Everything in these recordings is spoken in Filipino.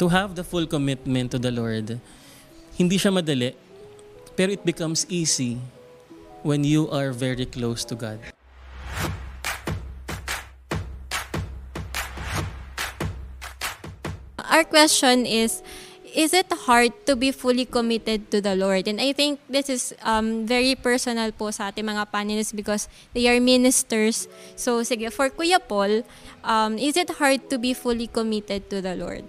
to have the full commitment to the Lord, hindi siya madali, pero it becomes easy when you are very close to God. Our question is, is it hard to be fully committed to the Lord? And I think this is um, very personal po sa ating mga panelists because they are ministers. So sige, for Kuya Paul, um, is it hard to be fully committed to the Lord?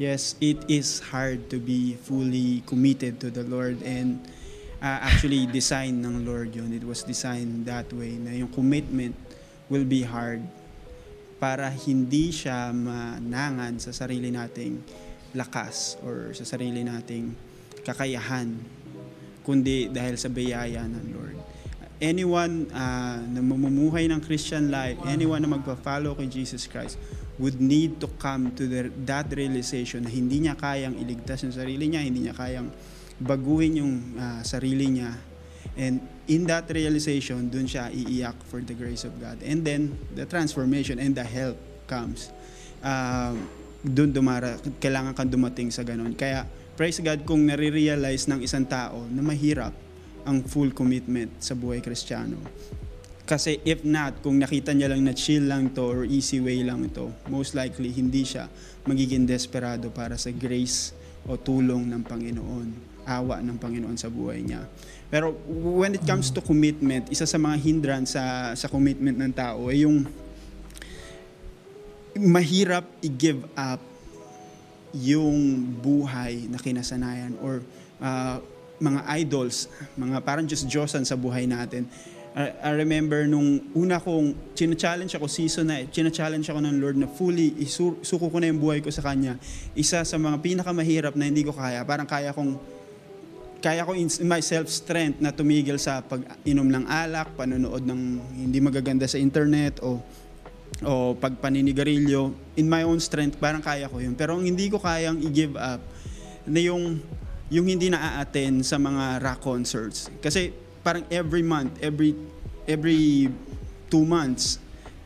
Yes, it is hard to be fully committed to the Lord and uh, actually design ng Lord yun. It was designed that way na yung commitment will be hard para hindi siya manangan sa sarili nating lakas or sa sarili nating kakayahan kundi dahil sa biyaya ng Lord. Anyone uh, na mamumuhay ng Christian life, anyone na magpa-follow kay Jesus Christ would need to come to the, that realization na hindi niya kayang iligtas yung sarili niya, hindi niya kayang baguhin yung uh, sarili niya. And in that realization, dun siya iiyak for the grace of God. And then, the transformation and the help comes. Uh, dun dumara, kailangan kang dumating sa ganun. Kaya, praise God kung nare-realize ng isang tao na mahirap ang full commitment sa buhay kristyano. Kasi if not, kung nakita niya lang na chill lang to or easy way lang ito, most likely hindi siya magiging desperado para sa grace o tulong ng Panginoon, awa ng Panginoon sa buhay niya. Pero when it comes to commitment, isa sa mga hindrance sa, sa commitment ng tao ay yung mahirap i-give up yung buhay na kinasanayan or uh, mga idols, mga parang just Diyosan sa buhay natin. I, remember nung una kong china-challenge ako season na china-challenge ako ng Lord na fully isuko ko na yung buhay ko sa Kanya. Isa sa mga pinakamahirap na hindi ko kaya. Parang kaya kong kaya ko in my self-strength na tumigil sa pag-inom ng alak, panonood ng hindi magaganda sa internet o o pagpaninigarilyo, in my own strength, parang kaya ko yun. Pero ang hindi ko kayang i-give up na yung, yung hindi na-attend sa mga rock concerts. Kasi parang every month, every, every two months,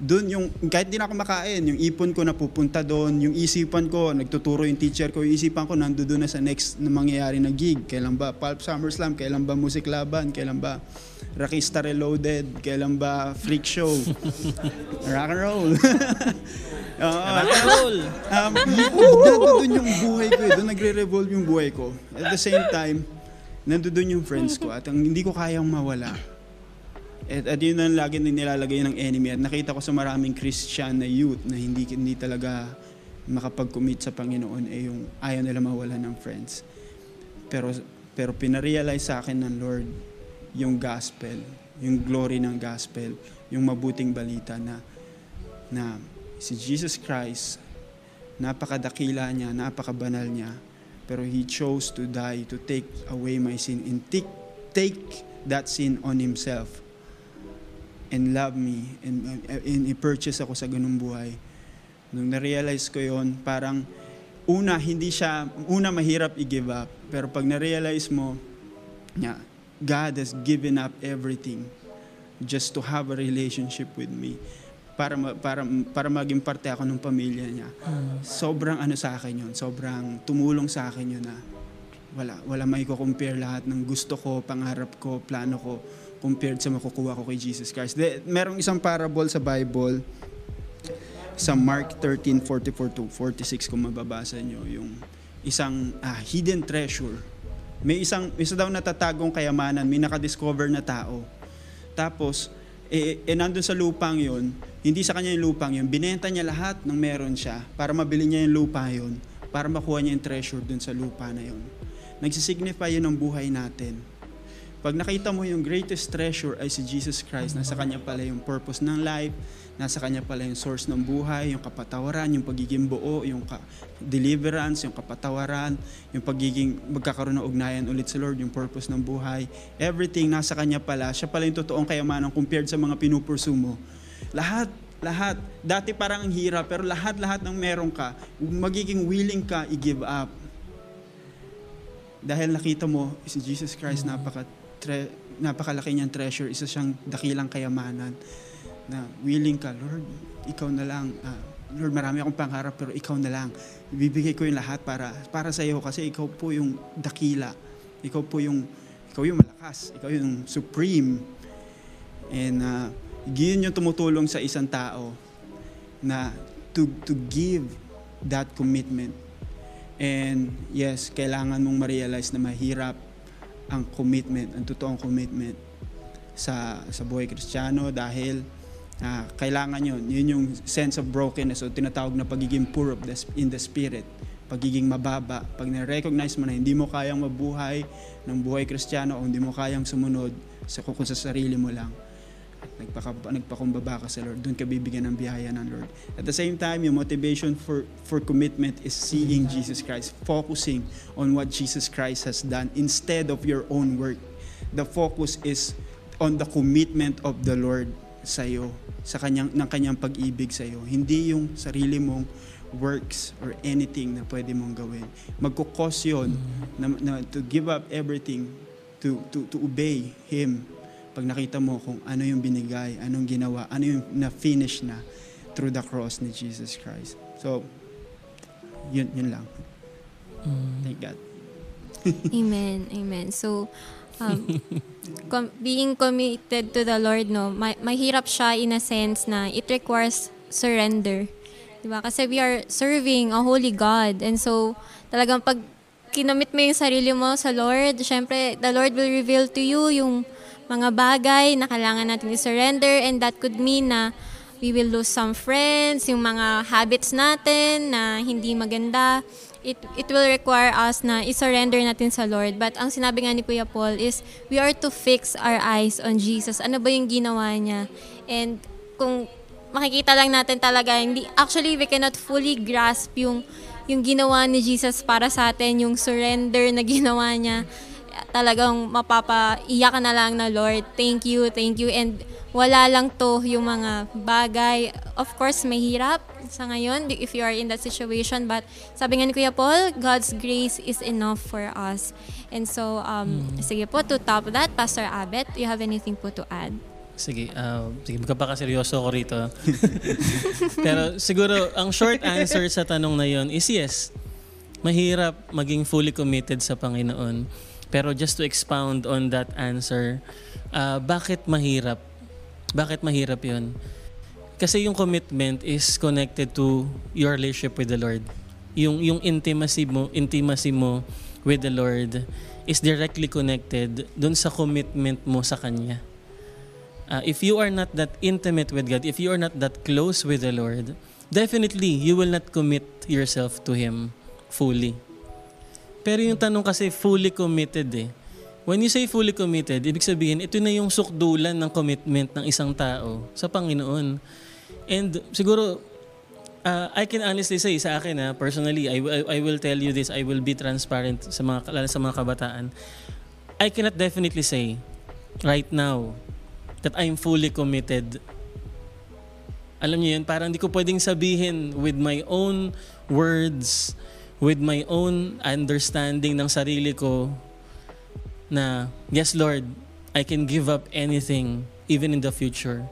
doon yung, kahit di na ako makain, yung ipon ko napupunta doon, yung isipan ko, nagtuturo yung teacher ko, yung isipan ko nando doon na sa next na mangyayari na gig. Kailan ba Pulp Summer Slam? Kailan ba Music Laban? Kailan ba Rockista Reloaded? Kailan ba Freak Show? Rock and roll. uh, Rock and roll. um, nandoon yung buhay ko eh. Doon nagre-revolve yung buhay ko. At the same time, nandoon yung friends ko at ang hindi ko kayang mawala at, at yun ang lagi na nilalagay ng enemy. At nakita ko sa maraming Christian na youth na hindi, hindi talaga makapag-commit sa Panginoon eh yung ayaw nila mawala ng friends. Pero, pero pinarealize sa akin ng Lord yung gospel, yung glory ng gospel, yung mabuting balita na, na si Jesus Christ, napakadakila niya, napakabanal niya, pero He chose to die to take away my sin and take, take that sin on Himself and love me and, and i-purchase ako sa ganung buhay. Nung na-realize ko yon parang una, hindi siya, una mahirap i-give up. Pero pag na-realize mo, yeah, God has given up everything just to have a relationship with me para para para maging parte ako ng pamilya niya. Sobrang ano sa akin 'yon, sobrang tumulong sa akin 'yon na wala wala may compare lahat ng gusto ko, pangarap ko, plano ko compared sa makukuha ko kay Jesus Christ. De, merong isang parable sa Bible sa Mark 13:44 to 46 kung mababasa nyo yung isang ah, hidden treasure. May isang isa daw natatagong kayamanan, may nakadiscover na tao. Tapos eh, eh nandun sa lupang yon, hindi sa kanya yung lupang yon, binenta niya lahat ng meron siya para mabili niya yung lupa yon, para makuha niya yung treasure dun sa lupa na yon. Nagsisignify yun ng buhay natin pag nakita mo yung greatest treasure ay si Jesus Christ, nasa Kanya pala yung purpose ng life, nasa Kanya pala yung source ng buhay, yung kapatawaran, yung pagiging buo, yung ka- deliverance, yung kapatawaran, yung pagiging magkakaroon ng ugnayan ulit sa Lord, yung purpose ng buhay. Everything nasa Kanya pala. Siya pala yung totoong kayamanan compared sa mga pinupursu mo. Lahat lahat. Dati parang ang hirap, pero lahat-lahat ng meron ka, magiging willing ka i-give up. Dahil nakita mo, si Jesus Christ napaka tre- napakalaki niyang treasure, isa siyang dakilang kayamanan na willing ka, Lord, ikaw na lang, uh, Lord, marami akong pangarap pero ikaw na lang. Ibibigay ko yung lahat para para sa iyo kasi ikaw po yung dakila. Ikaw po yung ikaw yung malakas, ikaw yung supreme. And uh, yun yung tumutulong sa isang tao na to to give that commitment. And yes, kailangan mong ma-realize na mahirap ang commitment, ang totoong commitment sa sa buhay kristyano dahil ah, kailangan yun. Yun yung sense of brokenness o tinatawag na pagiging poor of the, in the spirit. Pagiging mababa. Pag na-recognize mo na hindi mo kayang mabuhay ng buhay kristyano o hindi mo kayang sumunod sa kung sa sarili mo lang. Nagpaka, nagpakumbaba ka sa Lord. Doon ka bibigyan ng biyaya ng Lord. At the same time, yung motivation for, for commitment is seeing Jesus Christ. Focusing on what Jesus Christ has done instead of your own work. The focus is on the commitment of the Lord sa iyo, sa kanyang ng kanyang pag-ibig sa iyo. Hindi yung sarili mong works or anything na pwede mong gawin. Magkukos yun na, na to give up everything to to to obey him pag nakita mo kung ano yung binigay, anong ginawa, ano yung na-finish na through the cross ni Jesus Christ. So, yun, yun lang. Thank God. Amen. Amen. So, um, com- being committed to the Lord, no, ma- mahirap siya in a sense na it requires surrender. Diba? Kasi we are serving a holy God. And so, talagang pag kinomit mo yung sarili mo sa Lord, syempre, the Lord will reveal to you yung mga bagay na kailangan natin i-surrender and that could mean na we will lose some friends, yung mga habits natin na hindi maganda. It, it will require us na i-surrender natin sa Lord. But ang sinabi nga ni Kuya Paul is, we are to fix our eyes on Jesus. Ano ba yung ginawa niya? And kung makikita lang natin talaga, hindi, actually, we cannot fully grasp yung, yung ginawa ni Jesus para sa atin, yung surrender na ginawa niya talagang mapapaiyak ka na lang na Lord, thank you, thank you. And wala lang to yung mga bagay. Of course, mahirap sa ngayon if you are in that situation. But sabi nga ni Kuya Paul, God's grace is enough for us. And so, um, sige po, to top that, Pastor Abet, you have anything po to add? Sige, uh, sige magkapakaseryoso ko rito. Pero siguro, ang short answer sa tanong na yon is yes. Mahirap maging fully committed sa Panginoon. Pero just to expound on that answer, uh, bakit mahirap? Bakit mahirap yon? Kasi yung commitment is connected to your relationship with the Lord. Yung yung intimacy mo, intimacy mo with the Lord is directly connected dun sa commitment mo sa kanya. Uh, if you are not that intimate with God, if you are not that close with the Lord, definitely you will not commit yourself to Him fully. Pero yung tanong kasi fully committed eh. When you say fully committed, ibig sabihin, ito na yung sukdulan ng commitment ng isang tao sa Panginoon. And siguro, uh, I can honestly say sa akin, ha, personally, I, I, I will tell you this, I will be transparent sa mga, lalo sa mga kabataan. I cannot definitely say right now that I'm fully committed. Alam niyo yun, parang hindi ko pwedeng sabihin with my own words, with my own understanding ng sarili ko na, yes Lord, I can give up anything even in the future.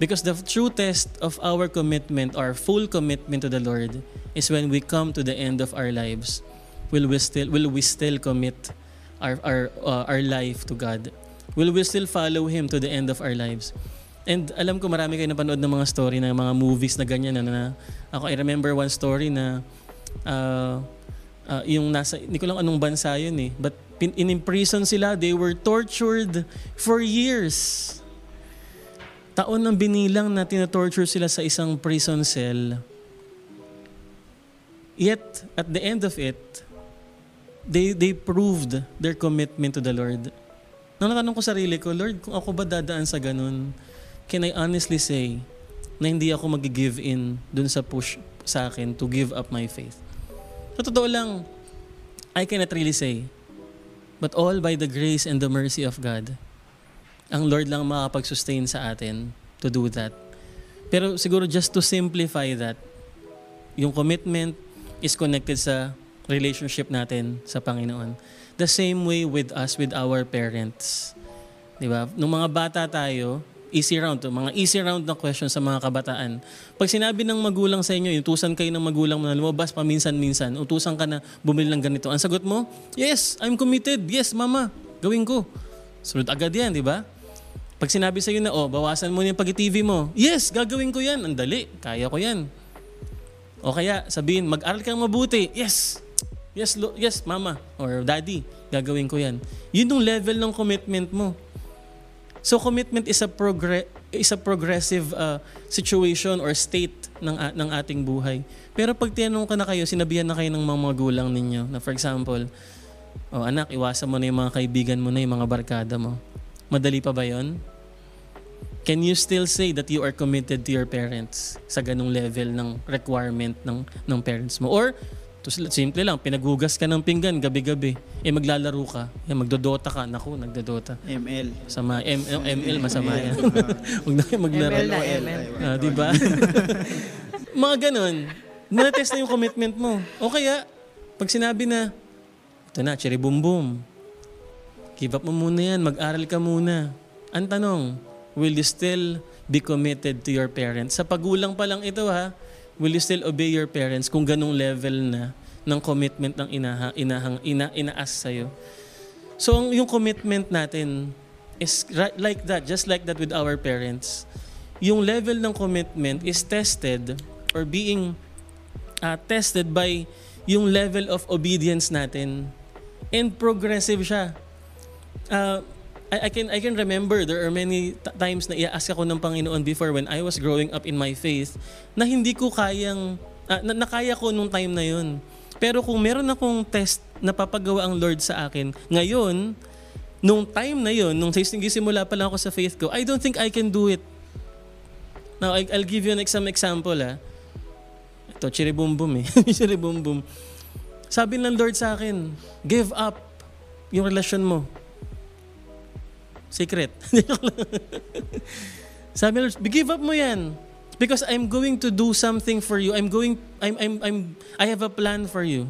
Because the true test of our commitment, our full commitment to the Lord, is when we come to the end of our lives. Will we still will we still commit our our uh, our life to God? Will we still follow Him to the end of our lives? And alam ko marami kayo napanood ng mga story ng mga movies na ganyan na, na ako I remember one story na uh, uh, yung nasa, hindi ko lang anong bansa yun eh. But pin, in-imprison sila, they were tortured for years. Taon ang binilang na tinatorture sila sa isang prison cell. Yet, at the end of it, they, they proved their commitment to the Lord. Nung natanong ko sarili ko, Lord, kung ako ba dadaan sa ganun, can I honestly say na hindi ako mag-give in dun sa push sa akin to give up my faith? Sa totoo lang, I cannot really say. But all by the grace and the mercy of God. Ang Lord lang makapag-sustain sa atin to do that. Pero siguro just to simplify that, yung commitment is connected sa relationship natin sa Panginoon. The same way with us, with our parents. Di ba? Nung mga bata tayo, easy round to, mga easy round na questions sa mga kabataan. Pag sinabi ng magulang sa inyo, utusan kayo ng magulang mo na lumabas paminsan-minsan, utusan ka na bumili ng ganito. Ang sagot mo, yes, I'm committed. Yes, mama, gawin ko. Sunod agad yan, di ba? Pag sinabi sa iyo na, oh, bawasan mo na yung pag-TV mo. Yes, gagawin ko yan. Ang dali, kaya ko yan. O kaya sabihin, mag-aral kang mabuti. Yes, yes, lo- yes, mama or daddy, gagawin ko yan. Yun yung level ng commitment mo. So commitment is a progre- is a progressive uh, situation or state ng a- ng ating buhay. Pero pag tinanong ka na kayo, sinabihan na kayo ng mga magulang ninyo na for example, oh anak, iwasan mo na yung mga kaibigan mo na yung mga barkada mo. Madali pa ba 'yon? Can you still say that you are committed to your parents sa ganung level ng requirement ng ng parents mo? Or to simple lang, pinaghugas ka ng pinggan gabi-gabi, eh maglalaro ka, eh magdodota ka, naku, nagdodota. ML. Sama M- ML masama yan. Huwag na kayo maglaro. ML na ML. Ah, di ba? Mga ganun. Na-test na yung commitment mo. O kaya, pag sinabi na, ito na, cherry boom boom. Give up mo muna yan, mag-aral ka muna. Ang tanong, will you still be committed to your parents? Sa pagulang pa lang ito ha, will you still obey your parents kung ganong level na ng commitment ng inaha, inahang, ina, inaas sa'yo? So, yung commitment natin is ri- like that, just like that with our parents. Yung level ng commitment is tested or being uh, tested by yung level of obedience natin. And progressive siya. Uh, I, I can I can remember there are many t- times na i-ask ako ng Panginoon before when I was growing up in my faith na hindi ko kayang ah, na, nakaya ko nung time na yun. Pero kung meron akong test na papagawa ang Lord sa akin, ngayon, nung time na yun, nung simula pa lang ako sa faith ko, I don't think I can do it. Now, I, I'll give you an some example ah. Ito, chiribumbum eh. chiribumbum. Sabi ng Lord sa akin, give up yung relasyon mo. Secret. Sabi Lord, give up mo yan. Because I'm going to do something for you. I'm going, I'm, I'm, I'm, I have a plan for you.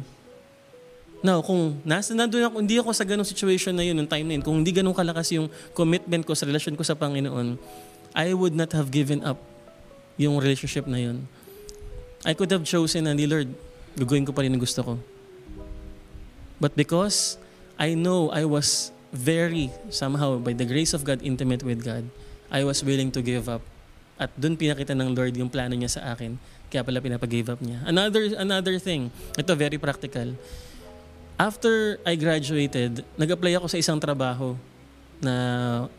Now, kung nasa nandun ako, hindi ako sa ganong situation na yun, nung time na yun, kung hindi ganun kalakas yung commitment ko sa relasyon ko sa Panginoon, I would not have given up yung relationship na yun. I could have chosen na ni Lord, gagawin ko pa rin ang gusto ko. But because I know I was very, somehow, by the grace of God, intimate with God, I was willing to give up. At doon pinakita ng Lord yung plano niya sa akin. Kaya pala pinapag-give up niya. Another, another thing, ito very practical. After I graduated, nag-apply ako sa isang trabaho na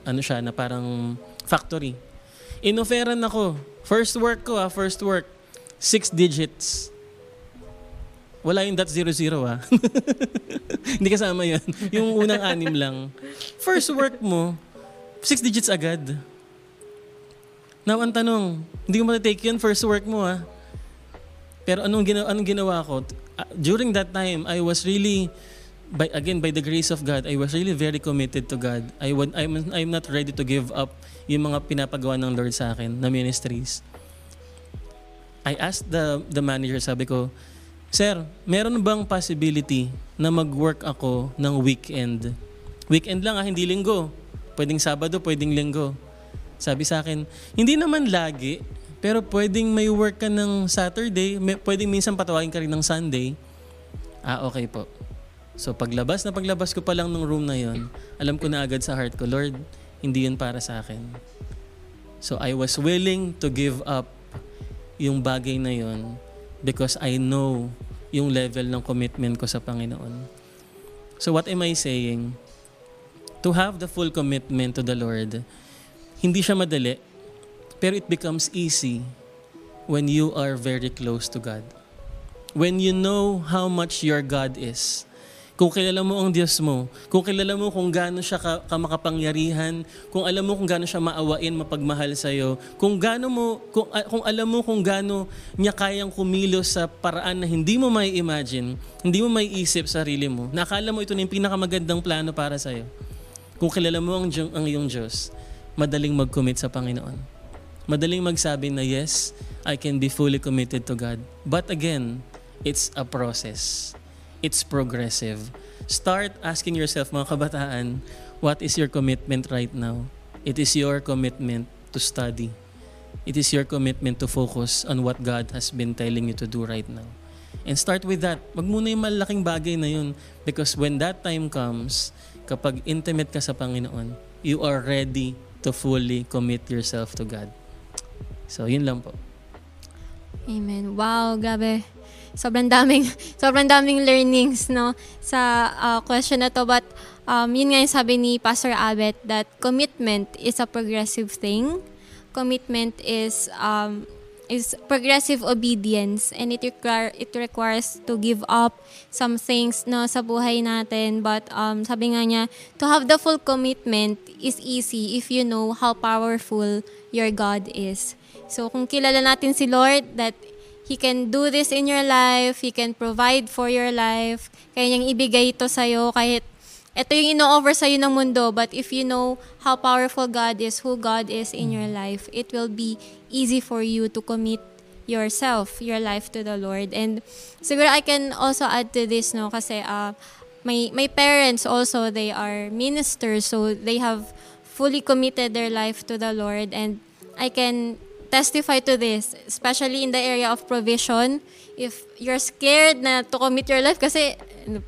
ano siya, na parang factory. Inoferan ako. First work ko ah, first work. Six digits. Wala yung dot zero zero ah. Hindi kasama yun. Yung unang anim lang. First work mo, six digits agad. Now, ang tanong, hindi ko matitake yun, first work mo ah. Pero anong ginawa, anong ginawa ko? Uh, during that time, I was really, by, again, by the grace of God, I was really very committed to God. I would, I'm, I'm not ready to give up yung mga pinapagawa ng Lord sa akin na ministries. I asked the, the manager, sabi ko, Sir, meron bang possibility na mag-work ako ng weekend? Weekend lang ah, hindi linggo. Pwedeng Sabado, pwedeng linggo. Sabi sa akin, hindi naman lagi, pero pwedeng may work ka ng Saturday, may, pwedeng minsan patawagin ka rin ng Sunday. Ah, okay po. So paglabas na paglabas ko pa lang ng room na yon, alam ko na agad sa heart ko, Lord, hindi yun para sa akin. So I was willing to give up yung bagay na yon because I know yung level ng commitment ko sa Panginoon. So what am I saying? To have the full commitment to the Lord, hindi siya madali, pero it becomes easy when you are very close to God. When you know how much your God is. Kung kilala mo ang Diyos mo, kung kilala mo kung gaano siya ka, ka makapangyarihan, kung alam mo kung gaano siya maawain, mapagmahal sa iyo, kung gaano mo kung, ah, kung alam mo kung gaano niya kayang kumilos sa paraan na hindi mo may imagine, hindi mo may isip sa sarili mo. Nakala mo ito na yung pinakamagandang plano para sa iyo. Kung kilala mo ang, ang iyong Diyos, madaling mag-commit sa Panginoon. Madaling magsabi na yes, I can be fully committed to God. But again, it's a process. It's progressive. Start asking yourself, mga kabataan, what is your commitment right now? It is your commitment to study. It is your commitment to focus on what God has been telling you to do right now. And start with that. Wag muna yung malaking bagay na yun. Because when that time comes, kapag intimate ka sa Panginoon, you are ready to fully commit yourself to God. So, yun lang po. Amen. Wow, grabe. Sobrang daming sobrang daming learnings no sa uh, question na to but um, yun nga yung sabi ni Pastor Abet that commitment is a progressive thing. Commitment is um, is progressive obedience and it require it requires to give up some things no sa buhay natin but um sabi nga niya to have the full commitment is easy if you know how powerful your God is. So kung kilala natin si Lord that He can do this in your life, He can provide for your life, kaya niyang ibigay ito sa'yo kahit ito yung ino-offer sa'yo ng mundo, but if you know how powerful God is, who God is in your life, it will be easy for you to commit yourself, your life to the Lord. And siguro I can also add to this, no, kasi uh, my, my parents also, they are ministers, so they have fully committed their life to the Lord. And I can testify to this, especially in the area of provision. If you're scared na to commit your life, kasi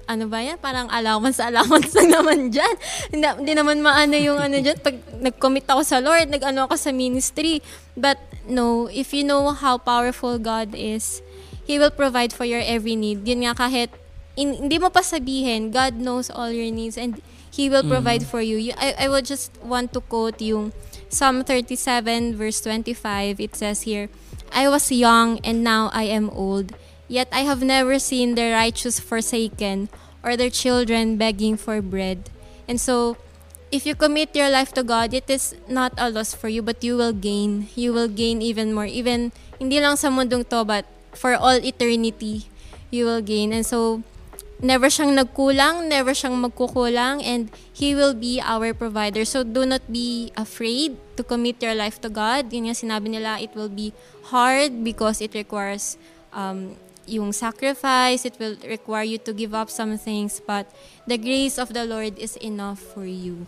ano- ba yan? Parang allowance allowance lang naman dyan. Hindi, hindi naman maano yung ano dyan. Pag nag-commit ako sa Lord, nag-ano ako sa ministry. But no, if you know how powerful God is, He will provide for your every need. Yun nga kahit in, hindi mo pa sabihin, God knows all your needs and He will provide for you. You- I, I would just want to quote yung Psalm 37 verse 25. It says here, I was young and now I am old, yet I have never seen the righteous forsaken or their children begging for bread. And so, if you commit your life to God, it is not a loss for you, but you will gain. You will gain even more. Even, hindi lang sa mundong to, but for all eternity, you will gain. And so, never siyang nagkulang, never siyang magkukulang, and He will be our provider. So, do not be afraid to commit your life to God. Yun nga sinabi nila, it will be hard because it requires um, yung sacrifice, it will require you to give up some things, but the grace of the Lord is enough for you.